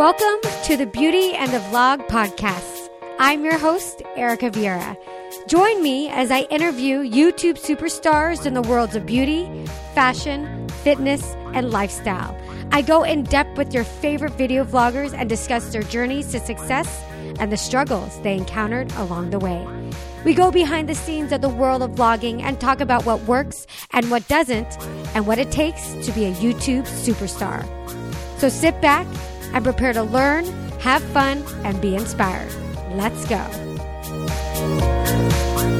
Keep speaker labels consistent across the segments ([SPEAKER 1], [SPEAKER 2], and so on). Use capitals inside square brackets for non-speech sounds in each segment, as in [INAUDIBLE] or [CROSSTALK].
[SPEAKER 1] Welcome to the Beauty and the Vlog podcast. I'm your host, Erica Vieira. Join me as I interview YouTube superstars in the worlds of beauty, fashion, fitness, and lifestyle. I go in depth with your favorite video vloggers and discuss their journeys to success and the struggles they encountered along the way. We go behind the scenes of the world of vlogging and talk about what works and what doesn't, and what it takes to be a YouTube superstar. So sit back and prepare to learn, have fun, and be inspired. Let's go.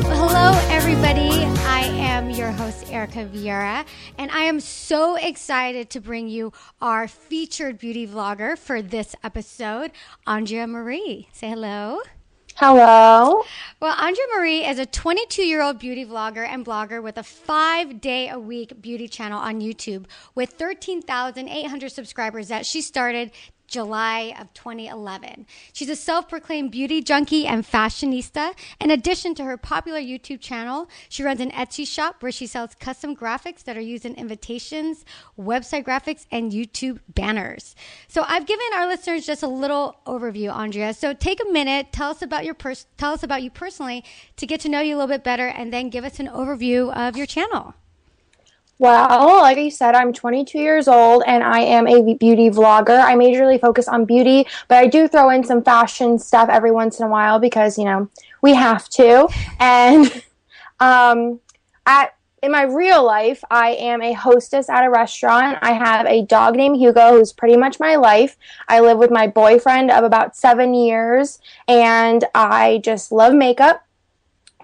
[SPEAKER 1] Well, hello, everybody. I am your host, Erica Vieira, and I am so excited to bring you our featured beauty vlogger for this episode, Andrea Marie. Say hello.
[SPEAKER 2] Hello.
[SPEAKER 1] Well, Andrea Marie is a 22 year old beauty vlogger and blogger with a five day a week beauty channel on YouTube with 13,800 subscribers that she started July of 2011. She's a self proclaimed beauty junkie and fashionista. In addition to her popular YouTube channel, she runs an Etsy shop where she sells custom graphics that are used in invitations, website graphics, and YouTube banners. So I've given our listeners just a little overview, Andrea. So take a minute, tell us about your pers- tell us about you personally to get to know you a little bit better, and then give us an overview of your channel.
[SPEAKER 2] Well, like I said, I'm 22 years old and I am a beauty vlogger. I majorly focus on beauty, but I do throw in some fashion stuff every once in a while because, you know, we have to. And [LAUGHS] um, at in my real life, I am a hostess at a restaurant. I have a dog named Hugo who's pretty much my life. I live with my boyfriend of about seven years, and I just love makeup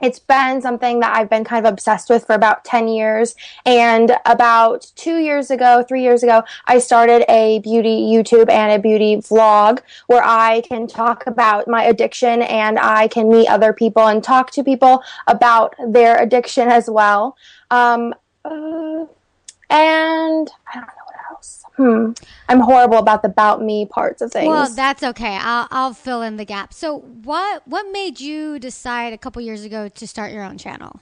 [SPEAKER 2] it's been something that I've been kind of obsessed with for about 10 years. And about two years ago, three years ago, I started a beauty YouTube and a beauty vlog where I can talk about my addiction and I can meet other people and talk to people about their addiction as well. Um, uh, and I don't know Hmm. I'm horrible about the about me parts of things.
[SPEAKER 1] Well, that's okay. I'll I'll fill in the gap. So, what what made you decide a couple years ago to start your own channel?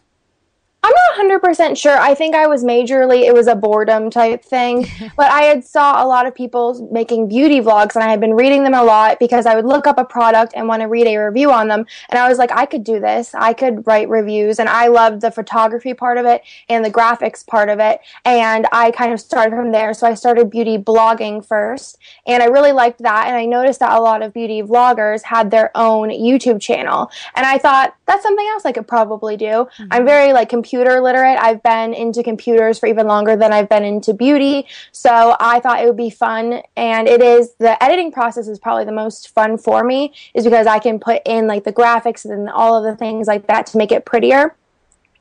[SPEAKER 2] I'm not 100% sure. I think I was majorly, it was a boredom type thing. [LAUGHS] but I had saw a lot of people making beauty vlogs and I had been reading them a lot because I would look up a product and want to read a review on them. And I was like, I could do this. I could write reviews. And I loved the photography part of it and the graphics part of it. And I kind of started from there. So I started beauty blogging first. And I really liked that. And I noticed that a lot of beauty vloggers had their own YouTube channel. And I thought, that's something else I could probably do. Mm-hmm. I'm very like computer computer literate. I've been into computers for even longer than I've been into beauty. So I thought it would be fun. And it is, the editing process is probably the most fun for me, is because I can put in like the graphics and all of the things like that to make it prettier.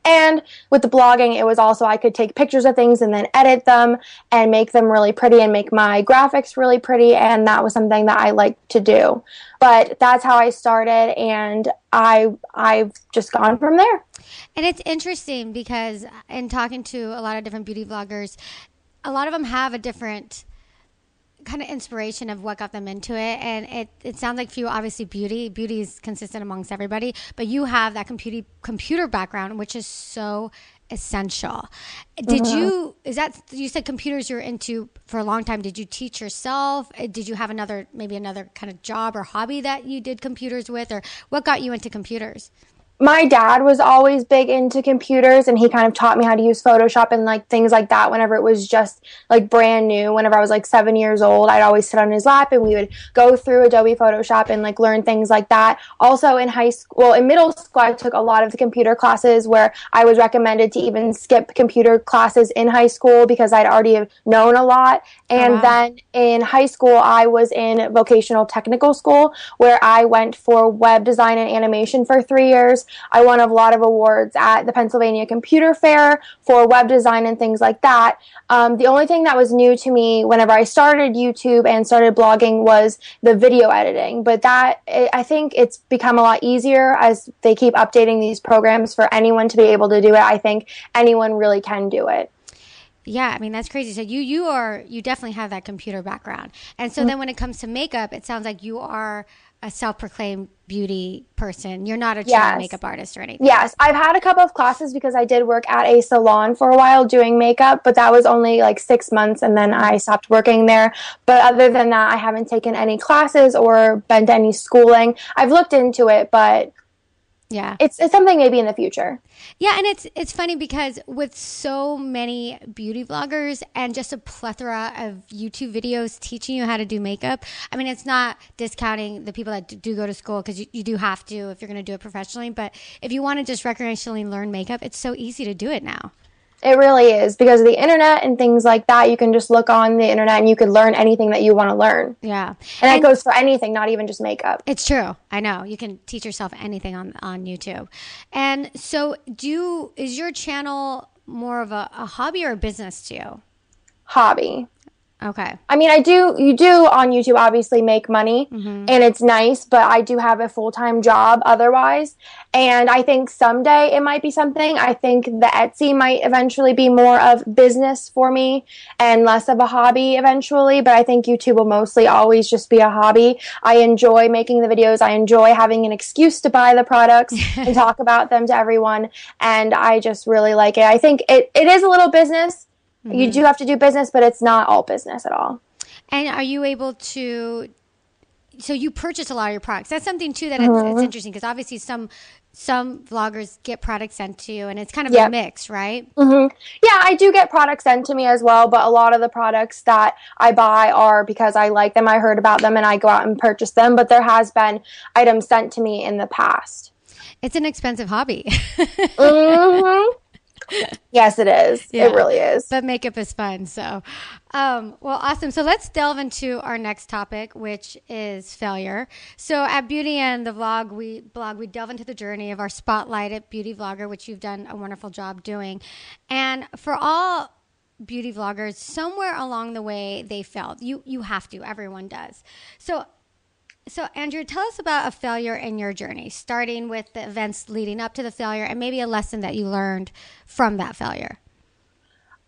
[SPEAKER 2] And with the blogging, it was also I could take pictures of things and then edit them and make them really pretty and make my graphics really pretty. And that was something that I liked to do. But that's how I started, and I I've just gone from there.
[SPEAKER 1] And it's interesting because in talking to a lot of different beauty vloggers, a lot of them have a different kind of inspiration of what got them into it. And it, it sounds like for you obviously beauty beauty is consistent amongst everybody but you have that computer computer background which is so essential. Did mm-hmm. you is that you said computers you're into for a long time. Did you teach yourself? Did you have another maybe another kind of job or hobby that you did computers with? Or what got you into computers
[SPEAKER 2] my dad was always big into computers and he kind of taught me how to use Photoshop and like things like that whenever it was just like brand new. Whenever I was like seven years old, I'd always sit on his lap and we would go through Adobe Photoshop and like learn things like that. Also in high school, well, in middle school, I took a lot of the computer classes where I was recommended to even skip computer classes in high school because I'd already known a lot. Oh, and oh, wow. then in high school, I was in vocational technical school where I went for web design and animation for three years. I won a lot of awards at the Pennsylvania Computer Fair for web design and things like that. Um, the only thing that was new to me whenever I started YouTube and started blogging was the video editing. But that, I think it's become a lot easier as they keep updating these programs for anyone to be able to do it. I think anyone really can do it.
[SPEAKER 1] Yeah, I mean that's crazy. So you you are you definitely have that computer background, and so mm-hmm. then when it comes to makeup, it sounds like you are a self-proclaimed beauty person. You're not a
[SPEAKER 2] Yes.
[SPEAKER 1] trained makeup artist or anything.
[SPEAKER 2] Yes, I've had a couple of classes because I did work at a salon for a while doing makeup, but that was only like six months and then I stopped working there. But other than that, I haven't taken any classes or been to any schooling. I've looked into it, but
[SPEAKER 1] Yeah.
[SPEAKER 2] it's, it's something maybe in the future.
[SPEAKER 1] Yeah, and it's it's funny because with so many beauty vloggers and just a plethora of YouTube videos teaching you how to do makeup. I mean, it's not discounting the people that do- go to school because you, you do have to if you're going to do it professionally. But if you want to just recreationally learn makeup, it's so easy to do it now.
[SPEAKER 2] It really is because of the internet and things like that. You can just look on the internet and you could learn anything that you want to learn.
[SPEAKER 1] Yeah,
[SPEAKER 2] And that goes for anything, not even just makeup.
[SPEAKER 1] It's true. I know. You can teach yourself anything on on YouTube. And so do you, is your channel more of a, a hobby or a business to you?
[SPEAKER 2] Hobby.
[SPEAKER 1] Okay.
[SPEAKER 2] I mean, I do, you do on YouTube obviously make money mm-hmm. and it's nice, but I do have a full time job otherwise. And I think someday it might be something. I think the Etsy might eventually be more of business for me and less of a hobby eventually. But I think YouTube will mostly always just be a hobby. I enjoy making the videos. I enjoy having an excuse to buy the products [LAUGHS] and talk about them to everyone. And I just really like it. I think it, it is a little business. You mm-hmm. do have to do business, but it's not all business at all.
[SPEAKER 1] And are you able to? So you purchase a lot of your products. That's something too that it's, it's mm-hmm. interesting because obviously some some vloggers get products sent to you, and it's kind of a mix, right? Mm-hmm.
[SPEAKER 2] Yeah, I do get products sent to me as well, but a lot of the products that I buy are because I like them, I heard about them, and I go out and purchase them. But there has been items sent to me in the past.
[SPEAKER 1] It's an expensive hobby, [LAUGHS]
[SPEAKER 2] hmm [LAUGHS] yes, it is.
[SPEAKER 1] Yeah.
[SPEAKER 2] It really is.
[SPEAKER 1] but makeup is fun. So, um, well, awesome. So let's delve into our next topic, which is failure. So at Beauty and the vlog, we blog, we delve into the journey of our spotlight at Beauty Vlogger, which you've done a wonderful job doing. And for all beauty vloggers, somewhere along the way they failed. You you have to. Everyone does. So so, Andrea, tell us about a failure in your journey, starting with the events leading up to the failure and maybe a lesson that you learned from that failure.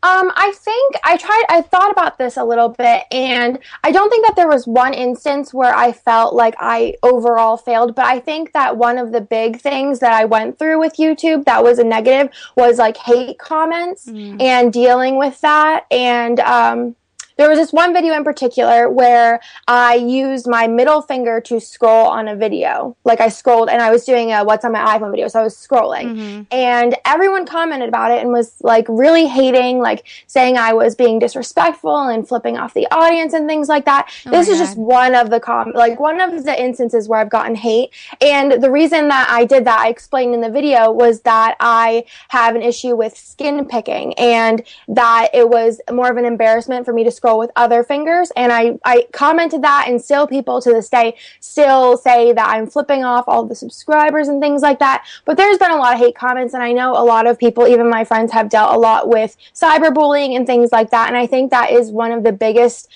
[SPEAKER 2] Um, I think I tried, I thought about this a little bit, and I don't think that there was one instance where I felt like I overall failed, but I think that one of the big things that I went through with YouTube that was a negative was like hate comments and dealing with that. And, um, there was this one video in particular where I used my middle finger to scroll on a video. Like I scrolled and I was doing a what's on my iPhone video, so I was scrolling. Mm-hmm. And everyone commented about it and was like really hating, like saying I was being disrespectful and flipping off the audience and things like that. Oh this
[SPEAKER 1] my
[SPEAKER 2] is just one of the com like one of the instances where I've gotten hate. And the reason that I did that, I explained in the video, was that I have an issue with skin picking and that it was more of an embarrassment for me to scroll with other fingers. And I, I commented that and still people to this day still say that I'm flipping off all the subscribers and things like that. But there's been a lot of hate comments and I know a lot of people, even my friends have dealt a lot with cyberbullying and things like that. And I think that is one of the biggest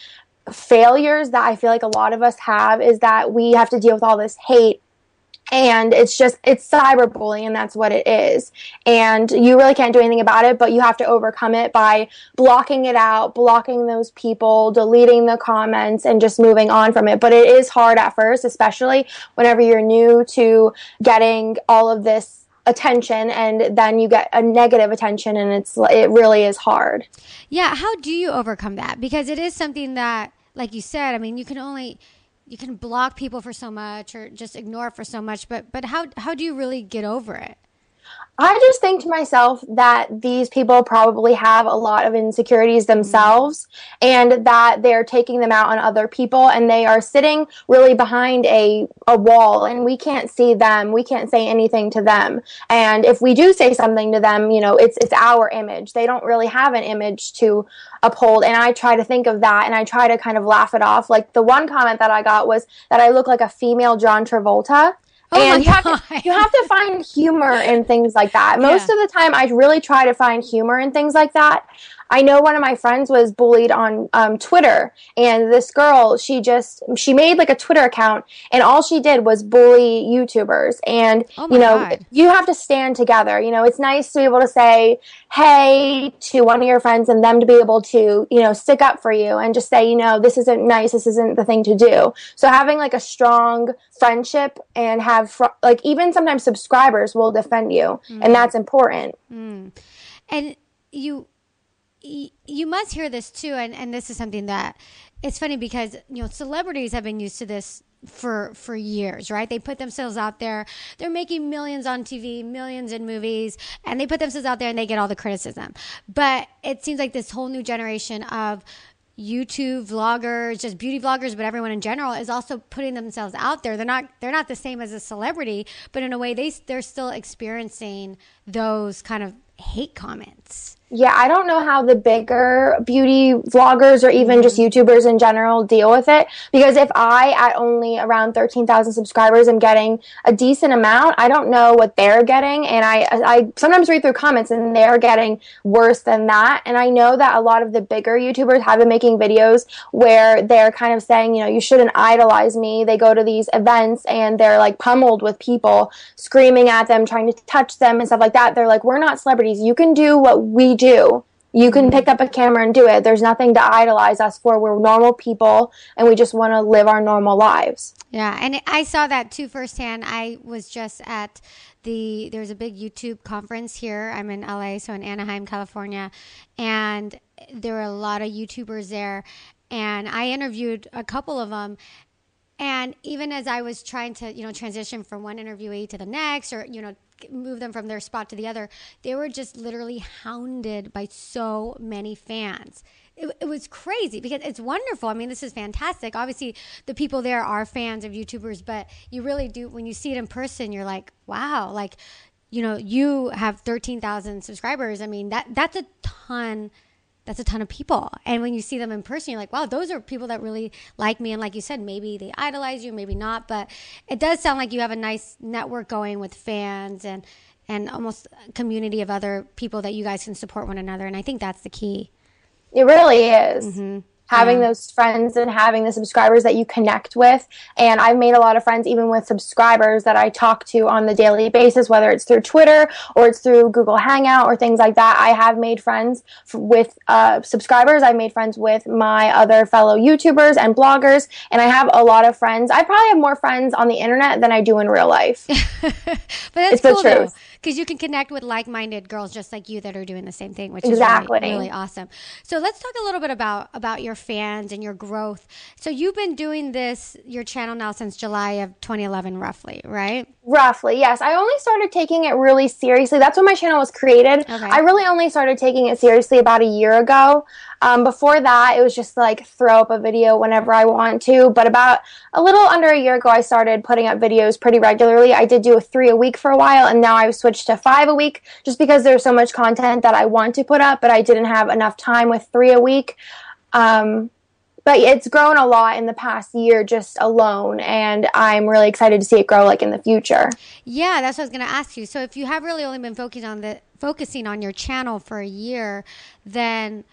[SPEAKER 2] failures that I feel like a lot of us have is that we have to deal with all this hate and it's just it's cyberbullying and that's what it is. And you really can't do anything about it but you have to overcome it by blocking it out blocking those people deleting the comments and just moving on from it. But it is hard at first especially whenever you're new to getting all of this attention and then you get a negative attention and it's it really is hard.
[SPEAKER 1] Yeah, how do you overcome that? Because it is something that, like you said, I mean, you can only you can block people for so much or just ignore for so much, but but how how do you really get over it?
[SPEAKER 2] I just think to myself that these people probably have a lot of insecurities mm-hmm. themselves and that they're taking them out on other people and they are sitting really behind a, a wall and we can't see them. We can't say anything to them. And if we do say something to them, you know, it's, it's our image. They don't really have an image to uphold. And I try to think of that and I try to kind of laugh it off. Like the one comment that I got was that I look like a female John Travolta.
[SPEAKER 1] Oh
[SPEAKER 2] and you have, to, you have to find humor in things like that. Most
[SPEAKER 1] Yeah.
[SPEAKER 2] of the time, I really try to find humor in things like that. I know one of my friends was bullied on um, Twitter, and this girl, she just she made like a Twitter account, and all she did was bully YouTubers. And
[SPEAKER 1] Oh
[SPEAKER 2] you know,
[SPEAKER 1] God.
[SPEAKER 2] you have to stand together. You know, it's nice to be able to say hey to one of your friends and them to be able to you know stick up for you and just say you know this isn't nice this isn't the thing to do so having like a strong friendship and have fr- like even sometimes subscribers will defend you and that's important
[SPEAKER 1] and you you must hear this too and, and this is something that it's funny because you know celebrities have been used to this for for years right they put themselves out there they're making millions on tv millions in movies and they put themselves out there and they get all the criticism but it seems like this whole new generation of YouTube vloggers, just beauty vloggers, but everyone in general is also putting themselves out there. They're not they're not the same as a celebrity, but in a way they they're still experiencing those kind of hate comments.
[SPEAKER 2] Yeah, I don't know how the bigger beauty vloggers or even just mm-hmm. YouTubers in general deal with it. Because if I, at only around 13,000 subscribers, am getting a decent amount, I don't know what they're getting. And I, I sometimes read through comments and they're getting worse than that. And I know that a lot of the bigger YouTubers have been making videos where they're kind of saying, you know, you shouldn't idolize me. They go to these events and they're like pummeled with people screaming at them, trying to touch them and stuff like that. They're like, we're not celebrities. You can do what we do. You can mm-hmm. pick up a camera and do it. There's nothing to idolize us for. We're normal people and we just want to live our normal lives.
[SPEAKER 1] Yeah, and I saw that too firsthand. I was just at the there's a big YouTube conference here. I'm in LA, so in Anaheim, California, and there were a lot of YouTubers there, and I interviewed a couple of them. And even as I was trying to, you know, transition from one interviewee to the next, or you know, move them from their spot to the other, they were just literally hounded by so many fans. It, it was crazy because it's wonderful. I mean, this is fantastic. Obviously, the people there are fans of YouTubers, but you really do when you see it in person, you're like, wow, like, you know, you have thirteen thousand subscribers. I mean, that that's a ton that's a ton of people. And when you see them in person, you're like, wow, those are people that really like me. And like you said, maybe they idolize you, maybe not. But it does sound like you have a nice network going with fans and and almost a community of other people that you guys can support one another. And I think that's the key.
[SPEAKER 2] It really is. Mm-hmm. Having those friends and having the subscribers that you connect with. And I've made a lot of friends even with subscribers that I talk to on the daily basis, whether it's through Twitter or it's through Google Hangout or things like that. I have made friends f- with uh, subscribers. I've made friends with my other fellow YouTubers and bloggers. And I have a lot of friends. I probably have more friends on the internet than I do in real life. [LAUGHS]
[SPEAKER 1] But that's
[SPEAKER 2] It's the
[SPEAKER 1] cool though,
[SPEAKER 2] truth.
[SPEAKER 1] Because you can connect with like-minded girls just like you that are doing the same thing, which
[SPEAKER 2] Exactly.
[SPEAKER 1] is really, really awesome. So let's talk a little bit about about your fans and your growth. So you've been doing this your channel now since July of 2011, roughly, right?
[SPEAKER 2] Roughly, yes. I only started taking it really seriously. That's when my channel was created.
[SPEAKER 1] Okay.
[SPEAKER 2] I really only started taking it seriously about a year ago. Um, before that, it was just like throw up a video whenever I want to. But about a little under a year ago, I started putting up videos pretty regularly. I did do a three a week for a while, and now I've switched to five a week just because there's so much content that I want to put up, but I didn't have enough time with three a week. Um, but it's grown a lot in the past year just alone and i'm really excited to see it grow like in the future
[SPEAKER 1] Yeah, that's what I was going to ask you. So if you have really only been focusing on the focusing on your channel for a year, then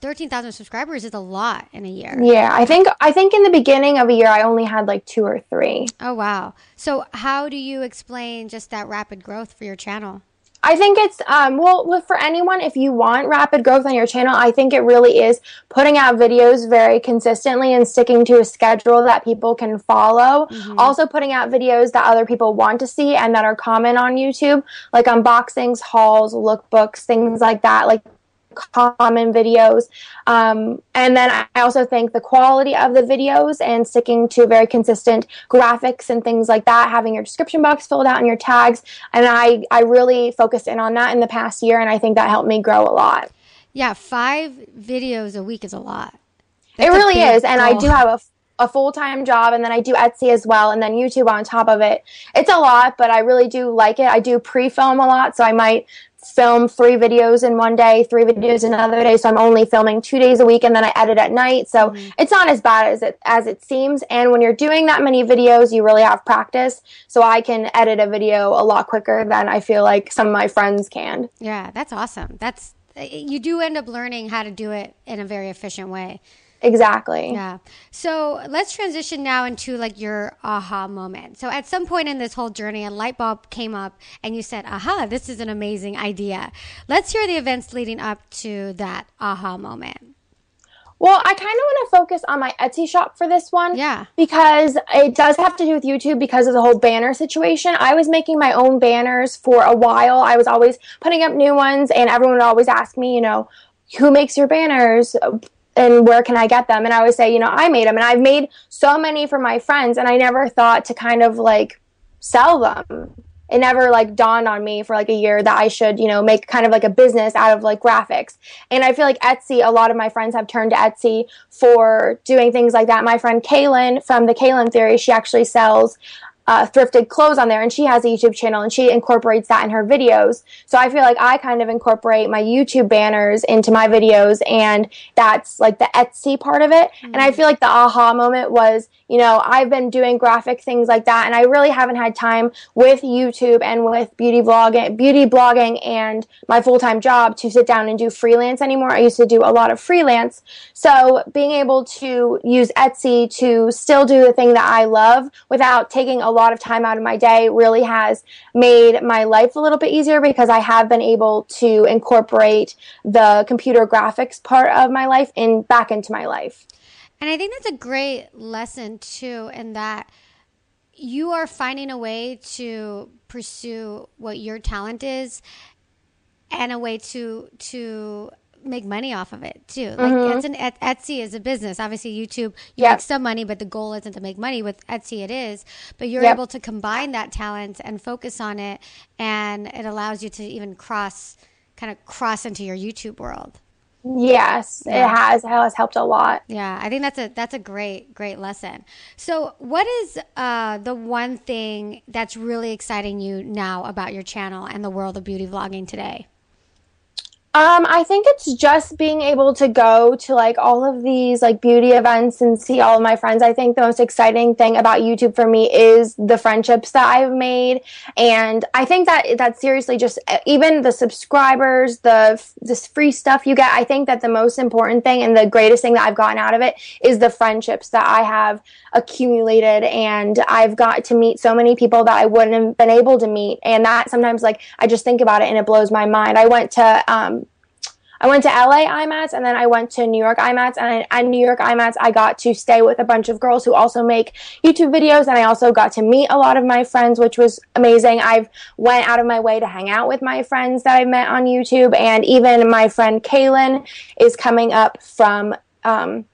[SPEAKER 1] 13,000 subscribers is a lot in a year.
[SPEAKER 2] yeah i think i think in the beginning of a year i only had like two or three
[SPEAKER 1] Oh wow. So how do you explain just that rapid growth for your channel?
[SPEAKER 2] I think it's um well for anyone if you want rapid growth on your channel, I think it really is putting out videos very consistently and sticking to a schedule that people can follow. Also putting out videos that other people want to see and that are common on YouTube, like unboxings, hauls, lookbooks, things like that. Like common videos. Um, and then I also think the quality of the videos and sticking to very consistent graphics and things like that, having your description box filled out and your tags. And I, I really focused in on that in the past year, and I think that helped me grow a lot.
[SPEAKER 1] Yeah, 5 videos a week is a lot.
[SPEAKER 2] it
[SPEAKER 1] That's a
[SPEAKER 2] really is. And I do have a a full time job, and then I do Etsy as well, and then YouTube on top of it. It's a lot, but I really do like it. I do pre film a lot, so I might film three videos in one day, three videos another day. So I'm only filming two days a week, and then I edit at night. So mm-hmm. it's not as bad as it as it seems. And when you're doing that many videos, you really have practice. So I can edit a video a lot quicker than I feel like some of my friends can.
[SPEAKER 1] Yeah, that's awesome. That's eh, you do end up learning how to do it in a very efficient way.
[SPEAKER 2] Exactly.
[SPEAKER 1] Yeah. So let's transition now into like your aha moment. So at some point in this whole journey, a light bulb came up and you said, aha, this is an amazing idea. Let's hear the events leading up to that aha moment.
[SPEAKER 2] Well, I kind of want to focus on my Etsy shop for this one.
[SPEAKER 1] Yeah.
[SPEAKER 2] Because it does have to do with YouTube because of the whole banner situation. I was making my own banners for a while. I was always putting up new ones, and everyone would always ask me, you know, who makes your banners? And where can I get them? And I would say, you know, I made them and I've made so many for my friends and I never thought to kind of like sell them. It never like dawned on me for like a year that I should, you know, make kind of like a business out of like graphics. And I feel like Etsy, a lot of my friends have turned to Etsy for doing things like that. My friend Kaylin from the Kaylin Theory, she actually sells uh, thrifted clothes on there and she has a YouTube channel and she incorporates that in her videos. So I feel like I kind of incorporate my YouTube banners into my videos and that's like the Etsy part of it. Mm-hmm. And I feel like the aha moment was, you know, I've been doing graphic things like that and I really haven't had time with YouTube and with beauty vlogging, beauty blogging and my full-time job to sit down and do freelance anymore. I used to do a lot of freelance. So being able to use Etsy to still do the thing that I love without taking a lot of time out of my day really has made my life a little bit easier because I have been able to incorporate the computer graphics part of my life in back into my life.
[SPEAKER 1] And I think that's a great lesson too in that you are finding a way to pursue what your talent is and a way to to make money off of it too. Like mm-hmm. it's an Etsy is a business. Obviously, YouTube you yep. make some money, but the goal isn't to make money. With Etsy, it is. But you're yep. able to combine that talent and focus on it, and it allows you to even cross, kind of cross into your YouTube world.
[SPEAKER 2] Yes, yeah. it has. It has helped a lot.
[SPEAKER 1] Yeah, I think that's a that's a great great lesson. So, what is uh, the one thing that's really exciting you now about your channel and the world of beauty vlogging today?
[SPEAKER 2] Um, I think it's just being able to go to like all of these like beauty events and see all of my friends. I think the most exciting thing about YouTube for me is the friendships that I've made, and I think that that seriously just even the subscribers, the this free stuff you get. I think that the most important thing and the greatest thing that I've gotten out of it is the friendships that I have accumulated, and I've got to meet so many people that I wouldn't have been able to meet, and that sometimes like I just think about it and it blows my mind. I went to um, I went to LA IMATS and then I went to New York IMATS and at New York IMATS I got to stay with a bunch of girls who also make YouTube videos and I also got to meet a lot of my friends which was amazing. I've went out of my way to hang out with my friends that I met on YouTube and even my friend Kaylin is coming up from um,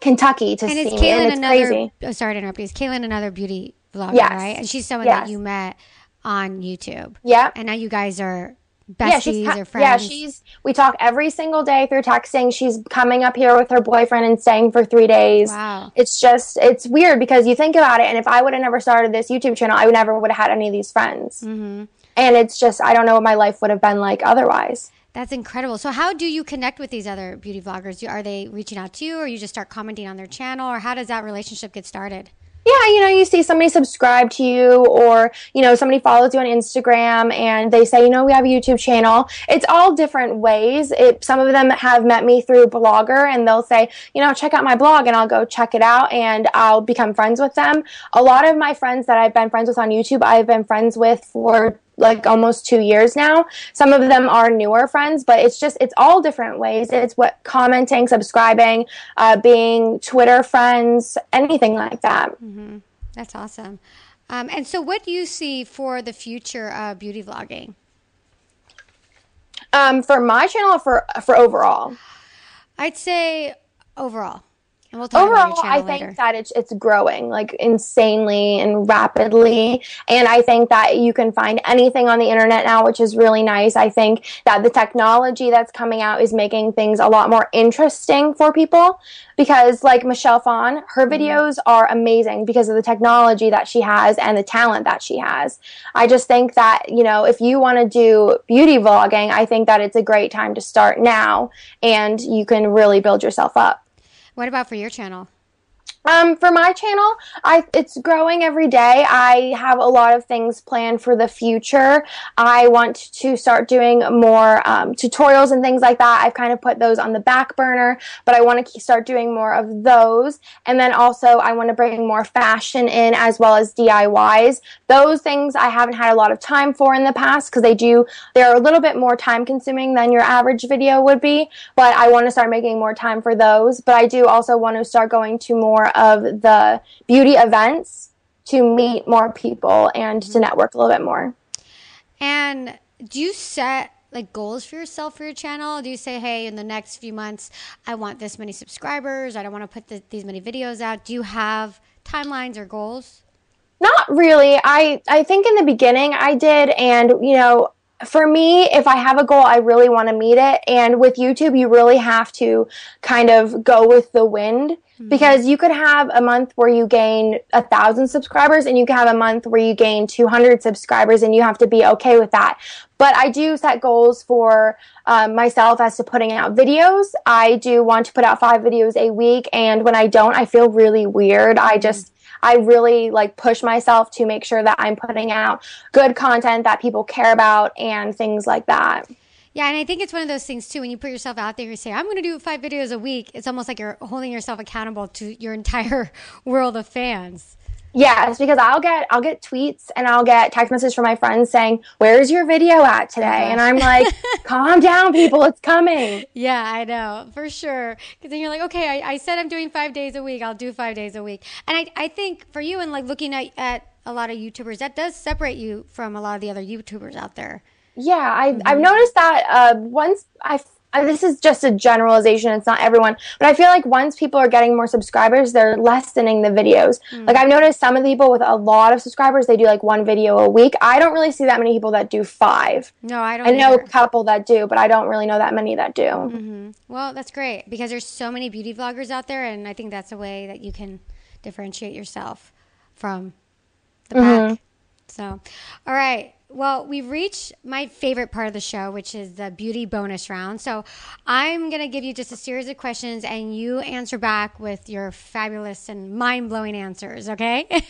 [SPEAKER 2] Kentucky to and see me and it's
[SPEAKER 1] another,
[SPEAKER 2] crazy.
[SPEAKER 1] Oh, sorry to interrupt you. Is Kaylin another beauty vlogger, yes. right? And she's someone yes. that you met on YouTube.
[SPEAKER 2] Yeah.
[SPEAKER 1] And now you guys are besties
[SPEAKER 2] yeah,
[SPEAKER 1] or friends.
[SPEAKER 2] Yeah, she's we talk every single day through texting. She's coming up here with her boyfriend and staying for three days.
[SPEAKER 1] Wow.
[SPEAKER 2] It's just it's weird because you think about it, and if I would have never started this YouTube channel, I would never would have had any of these friends. Mm-hmm. And it's just I don't know what my life would have been like otherwise.
[SPEAKER 1] That's incredible. So, how do you connect with these other beauty vloggers? Are they reaching out to you, or you just start commenting on their channel, or how does that relationship get started?
[SPEAKER 2] Yeah, you know, you see somebody subscribe to you or, you know, somebody follows you on Instagram and they say, you know, we have a YouTube channel. It's all different ways. It, some of them have met me through Blogger and they'll say, you know, check out my blog and I'll go check it out and I'll become friends with them. A lot of my friends that I've been friends with on YouTube, I've been friends with for like almost two years now. Some of them are newer friends, but it's just, it's all different ways. It's what commenting, subscribing, uh, being Twitter friends, anything like that.
[SPEAKER 1] Mm-hmm. That's awesome. Um, and so, what do you see for the future of beauty vlogging?
[SPEAKER 2] Um, for my channel, for for overall,
[SPEAKER 1] I'd say overall.
[SPEAKER 2] And we'll talk Overall, I think later. that it's it's growing like insanely and rapidly, and I think that you can find anything on the internet now, which is really nice. I think that the technology that's coming out is making things a lot more interesting for people because, like Michelle Phan, her mm-hmm. videos are amazing because of the technology that she has and the talent that she has. I just think that you know if you want to do beauty vlogging, I think that it's a great time to start now, and you can really build yourself up.
[SPEAKER 1] What about for your channel?
[SPEAKER 2] Um, for my channel, I it's growing every day. I have a lot of things planned for the future. I want to start doing more um, tutorials and things like that. I've kind of put those on the back burner, but I want to start doing more of those. And then also, I want to bring more fashion in as well as DIYs. Those things I haven't had a lot of time for in the past because they do they're a little bit more time consuming than your average video would be. But I want to start making more time for those. But I do also want to start going to more of the beauty events to meet more people and to mm-hmm. network a little bit more.
[SPEAKER 1] And do you set like goals for yourself for your channel? Do you say, hey, in the next few months, I want this many subscribers. I don't want to put the, these many videos out. Do you have timelines or goals?
[SPEAKER 2] Not really. I I think in the beginning I did, and you know, for me, if I have a goal, I really want to meet it. And with YouTube, you really have to kind of go with the wind mm-hmm. because you could have a month where you gain a thousand subscribers and you can have a month where you gain 200 subscribers and you have to be okay with that. But I do set goals for um, myself as to putting out videos. I do want to put out five videos a week. And when I don't, I feel really weird. I mm-hmm. just, I really like push myself to make sure that I'm putting out good content that people care about and things like that.
[SPEAKER 1] Yeah, and I think it's one of those things too. When you put yourself out there, you say, "I'm going to do five videos a week." It's almost like you're holding yourself accountable to your entire [LAUGHS] world of fans.
[SPEAKER 2] Yes, because I'll get I'll get tweets and I'll get text messages from my friends saying, "Where's your video at today?" And I'm like, [LAUGHS] "Calm down, people, it's coming."
[SPEAKER 1] Yeah, I know for sure. Because then you're like, "Okay, I, I, said I'm doing five days a week. I'll do five days a week." And I I think for you and like looking at at a lot of YouTubers, that does separate you from a lot of the other YouTubers out there.
[SPEAKER 2] Yeah, I, mm-hmm. I've noticed that uh, once I this is just a generalization it's not everyone but i feel like once people are getting more subscribers they're lessening the videos mm. like i've noticed some of the people with a lot of subscribers they do like one video a week i don't really see that many people that do five
[SPEAKER 1] no i don't
[SPEAKER 2] i know either. a couple that do but i don't really know that many that do
[SPEAKER 1] mm-hmm. well that's great because there's so many beauty vloggers out there and i think that's a way that you can differentiate yourself from the mm-hmm. pack so all right well, we've reached my favorite part of the show, which is the beauty bonus round. So I'm going to give you just a series of questions and you answer back with your fabulous and mind blowing answers, okay? [LAUGHS]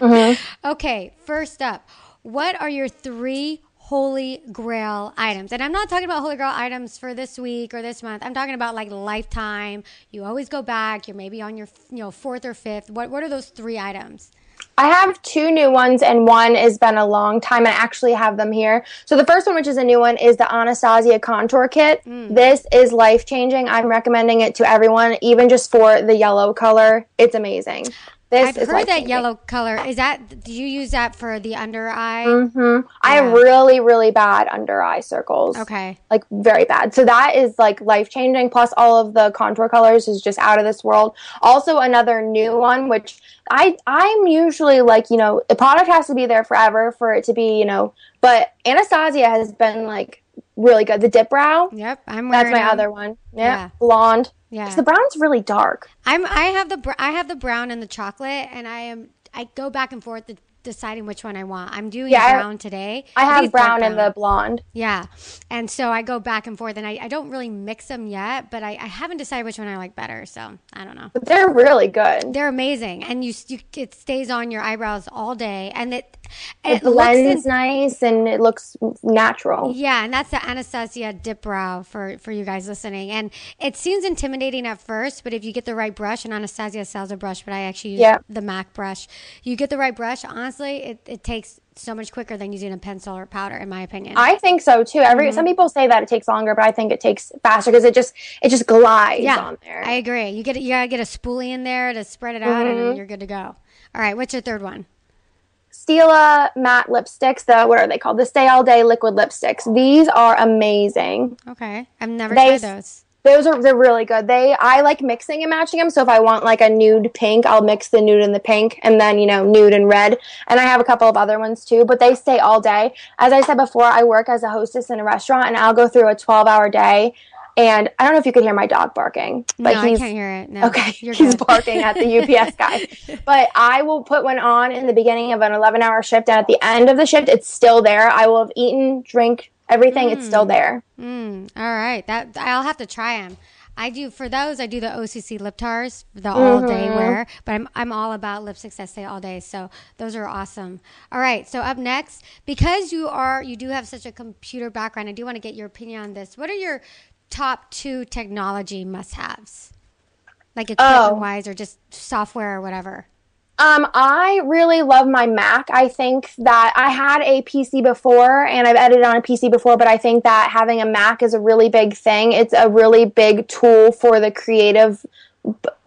[SPEAKER 1] Mm-hmm. okay, first up, what are your three holy grail items? And I'm not talking about holy grail items for this week or this month. I'm talking about like lifetime. You always go back, you're maybe on your you know fourth or fifth. What, what are those three items?
[SPEAKER 2] I have two new ones, and one has been a long time. I actually have them here. So the first one, which is a new one, is the Anastasia Contour Kit. Mm. This is life changing. I'm recommending it to everyone, even just for the yellow color. It's amazing.
[SPEAKER 1] This I've heard that yellow color. Is that do you use that for the under eye?
[SPEAKER 2] Mm-hmm. Yeah. I have really, really bad under eye circles.
[SPEAKER 1] Okay,
[SPEAKER 2] like very bad. So that is like life changing. Plus, all of the contour colors is just out of this world. Also, another new one, which I I'm usually like you know the product has to be there forever for it to be you know. But Anastasia has been like really good. The dip brow.
[SPEAKER 1] Yep, I'm.
[SPEAKER 2] Wearing That's my other one. Yeah. blonde. Yeah, the brown's really dark.
[SPEAKER 1] I'm. I have the. I have the brown and the chocolate, and I am. I go back and forth deciding which one I want. I'm doing yeah, brown today.
[SPEAKER 2] I, I have brown, brown and the blonde.
[SPEAKER 1] Yeah. And so I go back and forth and I, I don't really mix them yet, but I, I haven't decided which one I like better. So I don't know.
[SPEAKER 2] But they're really good.
[SPEAKER 1] They're amazing. And you, you it stays on your eyebrows all day. And it,
[SPEAKER 2] it, in, nice and it looks natural.
[SPEAKER 1] Yeah. And that's the Anastasia Dip Brow for, for you guys listening. And it seems intimidating at first, but if you get the right brush, and Anastasia sells a brush, but I actually use yeah. the MAC brush, you get the right brush honestly, it, it takes so much quicker than using a pencil or powder, in my opinion.
[SPEAKER 2] I think so too. Every mm-hmm. some people say that it takes longer, but I think it takes faster because it just it just glides yeah, on there.
[SPEAKER 1] I agree. You get you gotta get a spoolie in there to spread it out, mm-hmm. and you're good to go. All right, what's your third one?
[SPEAKER 2] Stila matte lipsticks. The what are they called? The Stay All Day liquid lipsticks. These are amazing.
[SPEAKER 1] Okay, I've never they, tried those.
[SPEAKER 2] Those are they're really good. They I like mixing and matching them. So if I want like a nude pink, I'll mix the nude and the pink, and then you know nude and red. And I have a couple of other ones too. But they stay all day. As I said before, I work as a hostess in a restaurant, and I'll go through a twelve hour day. And I don't know if you can hear my dog barking,
[SPEAKER 1] but no, he's, I can't hear it. No,
[SPEAKER 2] okay, he's barking at the UPS guy. [LAUGHS] But I will put one on in the beginning of an 11 hour shift, and at the end of the shift, it's still there. I will have eaten, drink, everything. Mm. It's still mm. there.
[SPEAKER 1] Mm. All right, that I'll have to try them. I do for those. I do the OCC lip tars, the all day wear. But I'm I'm all about lipstick that stay all day. So those are awesome. All right. So up next, because you are you do have such a computer background, I do want to get your opinion on this. What are your top two technology must haves, like equipment wise, or just software or whatever?
[SPEAKER 2] Um, I really love my Mac. I think that I had a PC before and I've edited on a PC before, but I think that having a Mac is a really big thing. It's a really big tool for the creative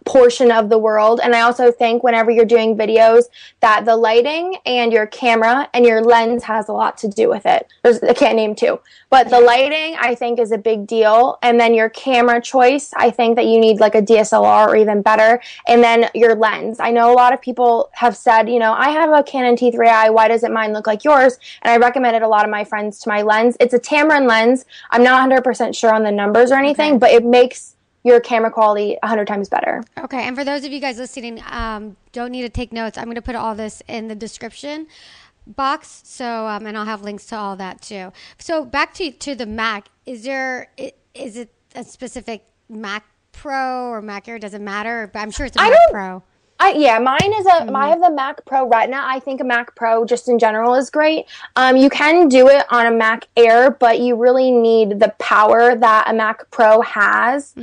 [SPEAKER 2] portion of the world. And I also think whenever you're doing videos that the lighting and your camera and your lens has a lot to do with it. There's, I can't name two, but the lighting I think is a big deal. And then your camera choice, I think that you need like a DSLR or even better. And then your lens. I know a lot of people have said, you know, I have a Canon T3i. Why doesn't mine look like yours? And I recommended a lot of my friends to my lens. It's a Tamron lens. I'm not 100% sure on the numbers or anything,
[SPEAKER 1] Okay.
[SPEAKER 2] but it makes your camera quality 100 times better.
[SPEAKER 1] Okay, and for those of you guys listening, um, don't need to take notes. I'm going to put all this in the description box, so um, and I'll have links to all that too. So back to to the Mac. Is there, is it a specific Mac Pro or Mac Air? Does it matter? I'm sure it's a Mac
[SPEAKER 2] don't-
[SPEAKER 1] Pro.
[SPEAKER 2] I, yeah, mine is a. I have the Mac Pro Retina. I think a Mac Pro just in general is great. Um, you can do it on a Mac Air, but you really need the power that a Mac Pro has,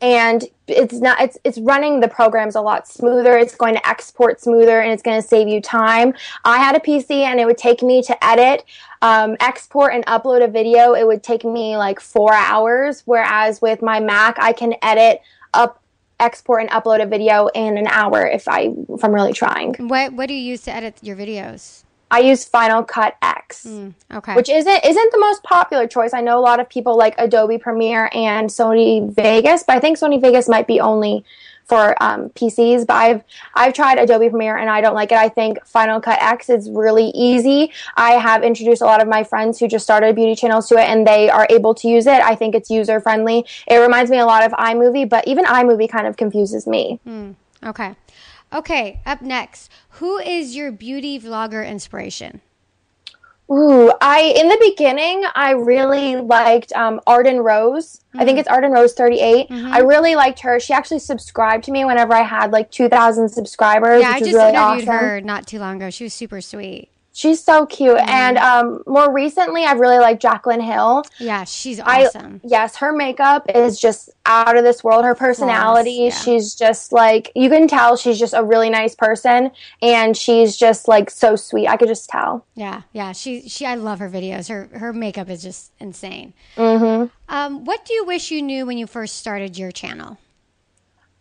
[SPEAKER 2] and it's not. It's it's running the programs a lot smoother. It's going to export smoother, and it's going to save you time. I had a PC, and it would take me to edit. Um, export and upload a video, it would take me like four hours. Whereas with my Mac, I can edit up export and upload a video in an hour if I if I'm really trying.
[SPEAKER 1] What what do you use to edit your videos?
[SPEAKER 2] I use Final Cut X, hmm,
[SPEAKER 1] Okay.
[SPEAKER 2] which isn't isn't the most popular choice. I know a lot of people like Adobe Premiere and Sony Vegas, but I think Sony Vegas might be only for um, PCs. But I've I've tried Adobe Premiere and I don't like it. I think Final Cut X is really easy. I have introduced a lot of my friends who just started beauty channels to it, and they are able to use it. I think it's user friendly. It reminds me a lot of iMovie, but even iMovie kind of confuses me.
[SPEAKER 1] okay. Okay. Up next, who is your beauty vlogger inspiration?
[SPEAKER 2] Ooh, I in the beginning I really liked um, Arden Rose. I
[SPEAKER 1] Mm-hmm.
[SPEAKER 2] think it's Arden Rose thirty I really liked her. She actually subscribed to me whenever I had like two thousand subscribers,
[SPEAKER 1] Yeah, I just
[SPEAKER 2] really
[SPEAKER 1] interviewed
[SPEAKER 2] awesome.
[SPEAKER 1] her not too long ago. She was super sweet.
[SPEAKER 2] She's so cute.
[SPEAKER 1] Mm-hmm.
[SPEAKER 2] And um, more recently, I've really liked Jaclyn Hill.
[SPEAKER 1] Yeah, she's
[SPEAKER 2] I
[SPEAKER 1] awesome.
[SPEAKER 2] yes, her makeup is just out of this world. Her personality,
[SPEAKER 1] yeah.
[SPEAKER 2] she's just like you can tell she's just a really nice person, and she's just like so sweet. I could just tell.
[SPEAKER 1] Yeah, yeah. She she I love her videos. Her her makeup is just insane. Mm-hmm. Um, what do you wish you knew when you first started your channel?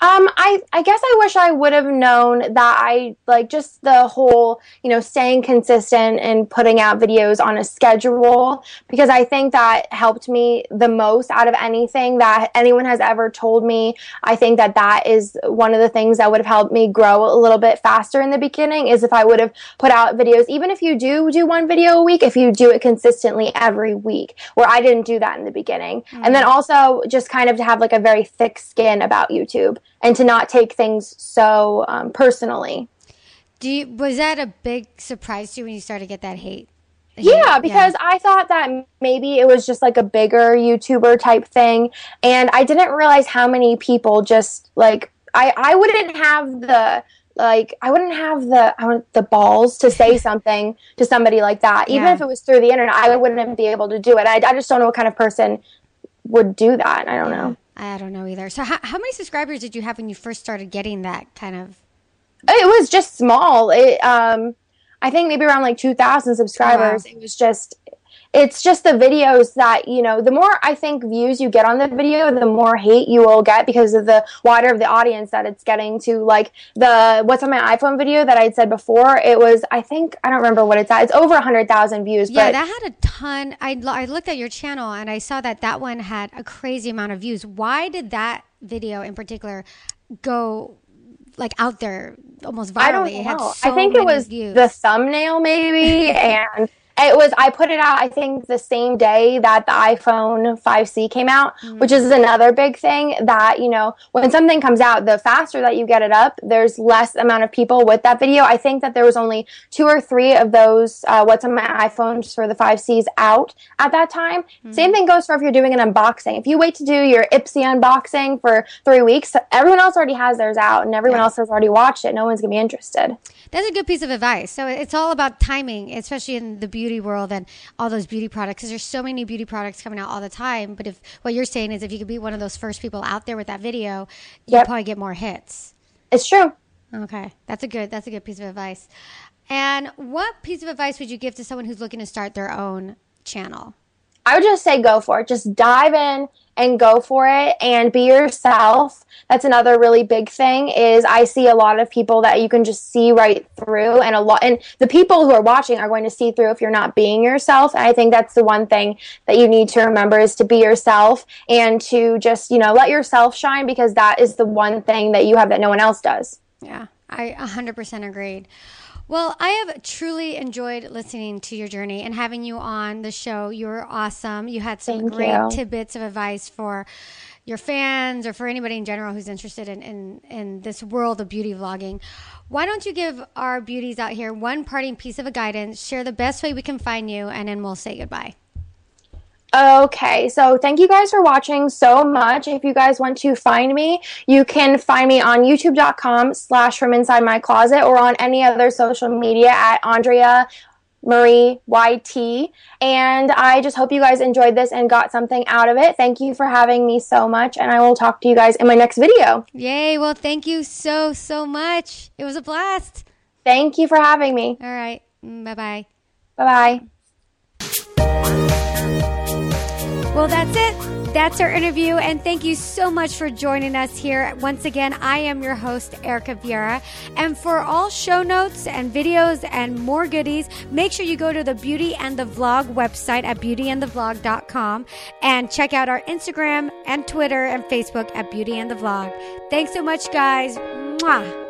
[SPEAKER 2] Um, I I guess I wish I would have known that I like just the whole, you know, staying consistent and putting out videos on a schedule because I think that helped me the most out of anything that anyone has ever told me. I think that that is one of the things that would have helped me grow a little bit faster in the beginning is if I would have put out videos even if you do do one video a week, if you do it consistently every week, where I didn't do that in the beginning. And then also just kind of to have like a very thick skin about YouTube and to not take things so um, personally.
[SPEAKER 1] Do you, was that a big surprise to you when you started to get that hate?
[SPEAKER 2] Yeah, because I thought that maybe it was just like a bigger YouTuber type thing, and I didn't realize how many people just like I I wouldn't have the like I wouldn't have the I want the balls to say [LAUGHS] something to somebody like that, even
[SPEAKER 1] Yeah.
[SPEAKER 2] if it was through the internet. I wouldn't be able to do it. I, I just don't know what kind of person would do that. I don't know.
[SPEAKER 1] I don't know either. So how, how many subscribers did you have when you first started getting that kind of?
[SPEAKER 2] It was just small. It um I think maybe around like 2000 subscribers. It was just it's just the videos that, you know, the more I think views you get on the video, the more hate you will get because of the wider of the audience that it's getting to like the what's on my iPhone video that I'd said before, it was I think I don't remember what it's at. It's over 100,000 views,
[SPEAKER 1] Yeah,
[SPEAKER 2] but
[SPEAKER 1] that had a ton. I, I looked at your channel and I saw that that one had a crazy amount of views. Why did that video in particular go like out there almost virally?
[SPEAKER 2] I don't know.
[SPEAKER 1] so
[SPEAKER 2] I think it was
[SPEAKER 1] views.
[SPEAKER 2] the thumbnail maybe [LAUGHS] and it was I put it out I think the same day that the iPhone 5C came out, mm-hmm. which is another big thing that, you know, when something comes out, the faster that you get it up, there's less amount of people with that video. I think that there was only two or three of those uh, what's on my iPhones for the 5Cs out at that time. Mm-hmm. Same thing goes for if you're doing an unboxing. If you wait to do your Ipsy unboxing for 3 weeks, everyone else already has theirs out and everyone yeah. else has already watched it. No one's going to be interested.
[SPEAKER 1] That's a good piece of advice. So it's all about timing, especially in the beauty world and all those beauty products because there's so many beauty products coming out all the time. But if what you're saying is if you could be one of those first people out there with that video, yep. probably get more hits.
[SPEAKER 2] It's true.
[SPEAKER 1] Okay, that's a good that's a good piece of advice. And what piece of advice would you give to someone who's looking to start their own channel?
[SPEAKER 2] I would just say go for it. Just dive in and go for it and be yourself. That's another really big thing is I see a lot of people that you can just see right through and a lot and the people who are watching are going to see through if you're not being yourself. And I think that's the one thing that you need to remember is to be yourself and to just, you know, let yourself shine because that is the one thing that you have that no one else does.
[SPEAKER 1] Yeah. I 100% agreed. Well, I have truly enjoyed listening to your journey and having you on the show. You were awesome. You had some Thank great you. tidbits of advice for your fans or for anybody in general who's interested in, in, in this world of beauty vlogging. Why don't you give our beauties out here one parting piece of a guidance, share the best way we can find you, and then we'll say goodbye.
[SPEAKER 2] Okay, so thank you guys for watching so much. If you guys want to find me, you can find me on youtube.com slash from inside my closet or on any other social media at Andrea Marie YT. And I just hope you guys enjoyed this and got something out of it. Thank you for having me so much. And I will talk to you guys in my next video.
[SPEAKER 1] Yay. Well, thank you so, so much. It was a blast.
[SPEAKER 2] Thank you for having me.
[SPEAKER 1] All right. Mm, bye bye.
[SPEAKER 2] Bye
[SPEAKER 1] bye. Well, that's it. That's our interview. And thank you so much for joining us here. Once again, I am your host, Erica Vieira. And for all show notes and videos and more goodies, make sure you go to the Beauty and the Vlog website at beautyandthevlog.com and check out our Instagram and Twitter and Facebook at Beauty and the Vlog. Thanks so much, guys. Mwah.